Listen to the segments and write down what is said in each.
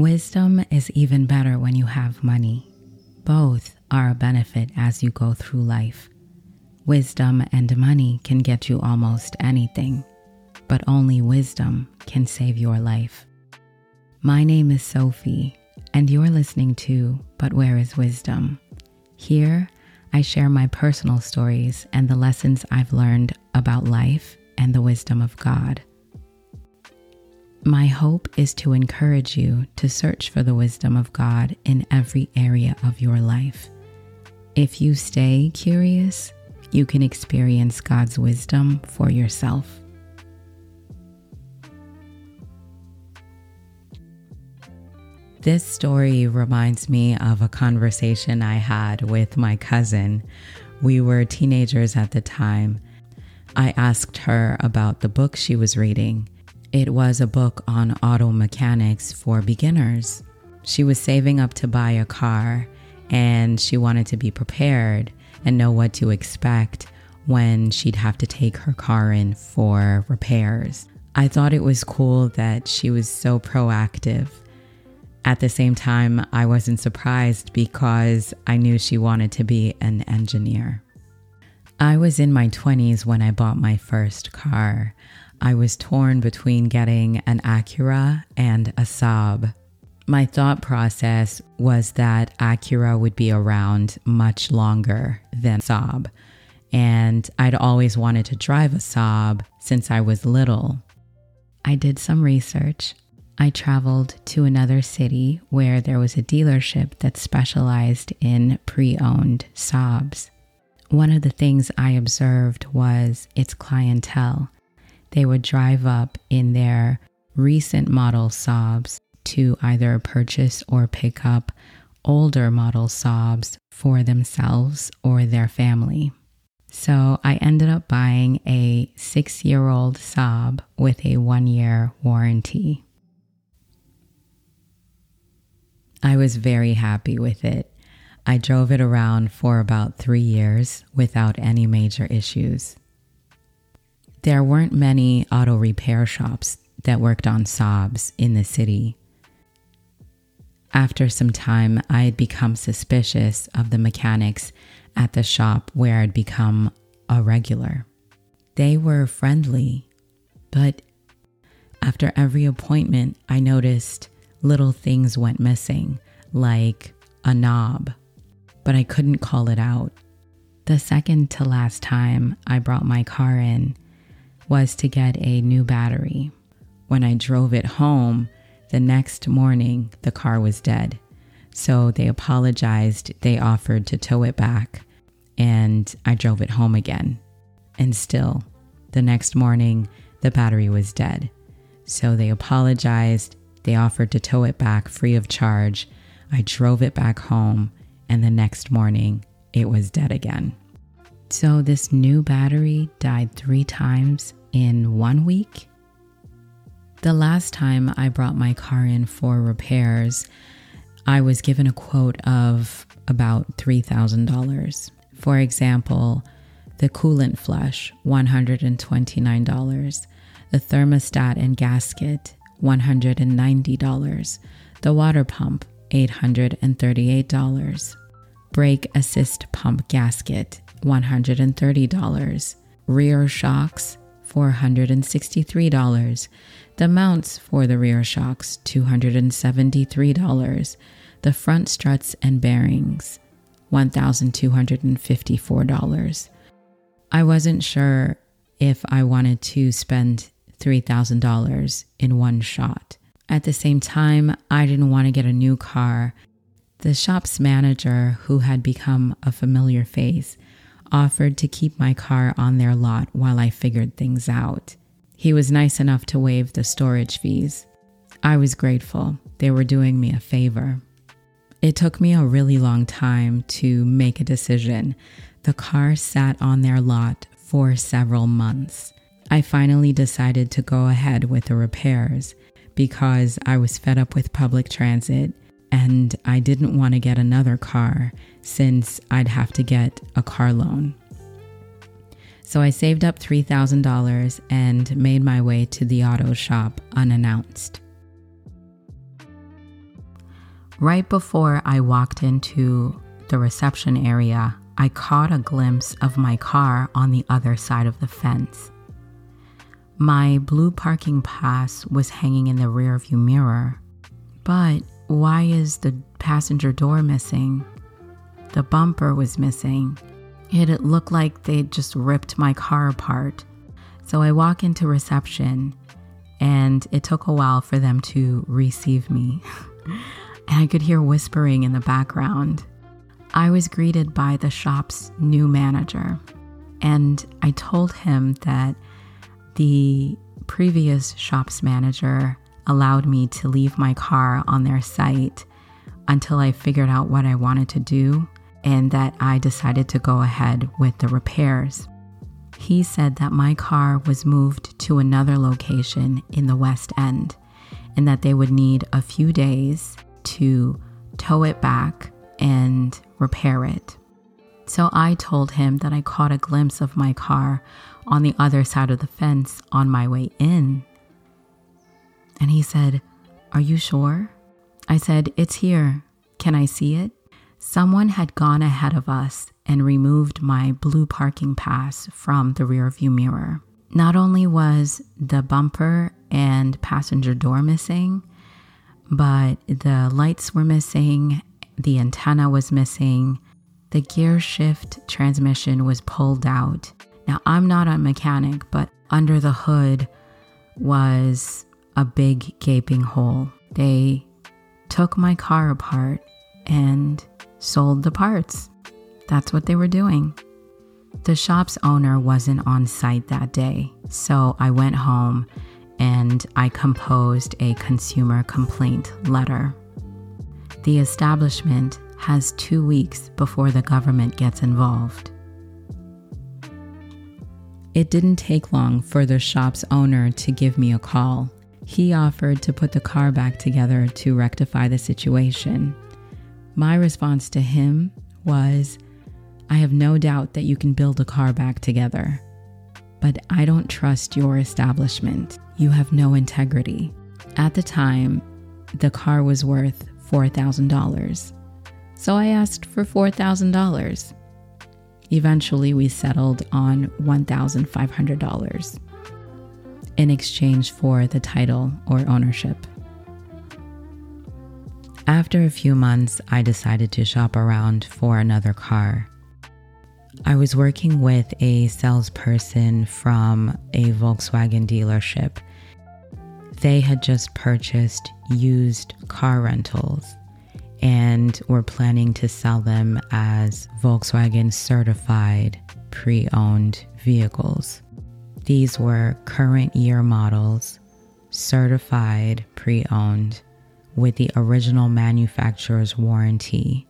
Wisdom is even better when you have money. Both are a benefit as you go through life. Wisdom and money can get you almost anything, but only wisdom can save your life. My name is Sophie, and you're listening to But Where is Wisdom? Here, I share my personal stories and the lessons I've learned about life and the wisdom of God. My hope is to encourage you to search for the wisdom of God in every area of your life. If you stay curious, you can experience God's wisdom for yourself. This story reminds me of a conversation I had with my cousin. We were teenagers at the time. I asked her about the book she was reading it was a book on auto mechanics for beginners. She was saving up to buy a car and she wanted to be prepared and know what to expect when she'd have to take her car in for repairs. I thought it was cool that she was so proactive. At the same time, I wasn't surprised because I knew she wanted to be an engineer. I was in my 20s when I bought my first car. I was torn between getting an Acura and a Saab. My thought process was that Acura would be around much longer than Saab, and I'd always wanted to drive a Saab since I was little. I did some research. I traveled to another city where there was a dealership that specialized in pre owned Saabs. One of the things I observed was its clientele they would drive up in their recent model Saabs to either purchase or pick up older model Saabs for themselves or their family. So I ended up buying a six year old Saab with a one year warranty. I was very happy with it. I drove it around for about three years without any major issues. There weren't many auto repair shops that worked on Saabs in the city. After some time, I had become suspicious of the mechanics at the shop where I'd become a regular. They were friendly, but after every appointment, I noticed little things went missing, like a knob, but I couldn't call it out. The second to last time I brought my car in, was to get a new battery. When I drove it home, the next morning the car was dead. So they apologized, they offered to tow it back, and I drove it home again. And still, the next morning, the battery was dead. So they apologized, they offered to tow it back free of charge. I drove it back home, and the next morning, it was dead again. So this new battery died three times in one week. The last time I brought my car in for repairs, I was given a quote of about $3,000. For example, the coolant flush, $129, the thermostat and gasket, $190, the water pump, $838, brake assist pump gasket, $130, rear shocks, $463. The mounts for the rear shocks, $273. The front struts and bearings, $1,254. I wasn't sure if I wanted to spend $3,000 in one shot. At the same time, I didn't want to get a new car. The shop's manager, who had become a familiar face, offered to keep my car on their lot while I figured things out. He was nice enough to waive the storage fees. I was grateful. They were doing me a favor. It took me a really long time to make a decision. The car sat on their lot for several months. I finally decided to go ahead with the repairs because I was fed up with public transit and I didn't want to get another car since I'd have to get a car loan. So I saved up $3,000 and made my way to the auto shop unannounced. Right before I walked into the reception area, I caught a glimpse of my car on the other side of the fence. My blue parking pass was hanging in the rearview mirror. But why is the passenger door missing? The bumper was missing. It looked like they'd just ripped my car apart. So I walk into reception, and it took a while for them to receive me. and I could hear whispering in the background. I was greeted by the shop's new manager, and I told him that the previous shop's manager allowed me to leave my car on their site until I figured out what I wanted to do and that I decided to go ahead with the repairs. He said that my car was moved to another location in the West End and that they would need a few days to tow it back and repair it. So I told him that I caught a glimpse of my car on the other side of the fence on my way in. And he said, Are you sure? I said, It's here. Can I see it? Someone had gone ahead of us and removed my blue parking pass from the rearview mirror. Not only was the bumper and passenger door missing, but the lights were missing, the antenna was missing, the gear shift transmission was pulled out. Now, I'm not a mechanic, but under the hood was a big gaping hole. They took my car apart and sold the parts. That's what they were doing. The shop's owner wasn't on site that day, so I went home and I composed a consumer complaint letter. The establishment has two weeks before the government gets involved. It didn't take long for the shop's owner to give me a call. He offered to put the car back together to rectify the situation. My response to him was, I have no doubt that you can build a car back together, but I don't trust your establishment. You have no integrity. At the time, the car was worth $4,000. So I asked for $4,000. Eventually, we settled on $1,500 in exchange for the title or ownership. After a few months, I decided to shop around for another car. I was working with a salesperson from a Volkswagen dealership. They had just purchased used car rentals and were planning to sell them as Volkswagen certified pre owned vehicles. These were current year models, certified pre owned with the original manufacturer's warranty.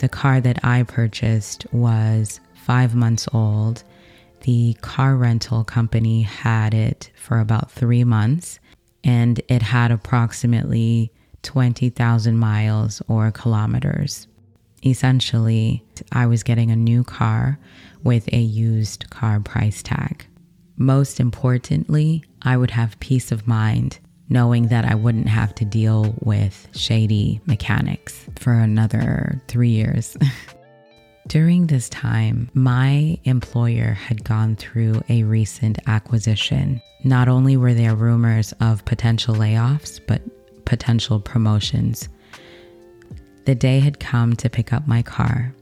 The car that I purchased was five months old. The car rental company had it for about three months and it had approximately 20,000 miles or kilometers. Essentially, I was getting a new car with a used car price tag. Most importantly, I would have peace of mind knowing that I wouldn't have to deal with shady mechanics for another three years. During this time, my employer had gone through a recent acquisition. Not only were there rumors of potential layoffs, but potential promotions. The day had come to pick up my car.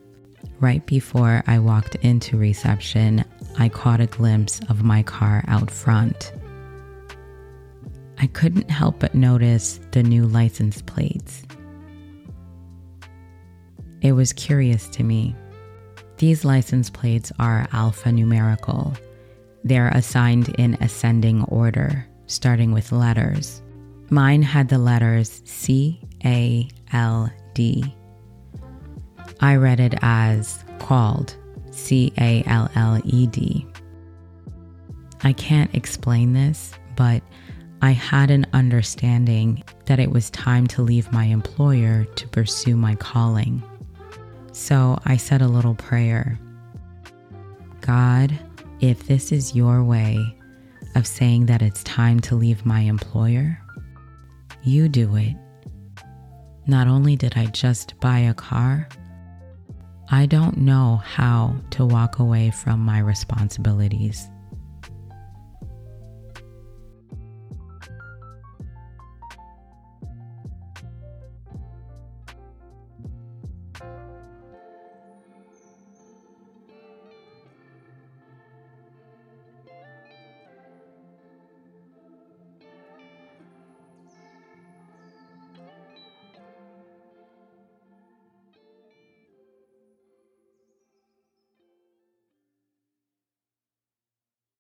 Right before I walked into reception, I caught a glimpse of my car out front. I couldn't help but notice the new license plates. It was curious to me. These license plates are alphanumerical. They're assigned in ascending order, starting with letters. Mine had the letters C A L D. I read it as called, C A L L E D. I can't explain this, but I had an understanding that it was time to leave my employer to pursue my calling. So I said a little prayer God, if this is your way of saying that it's time to leave my employer, you do it. Not only did I just buy a car, I don't know how to walk away from my responsibilities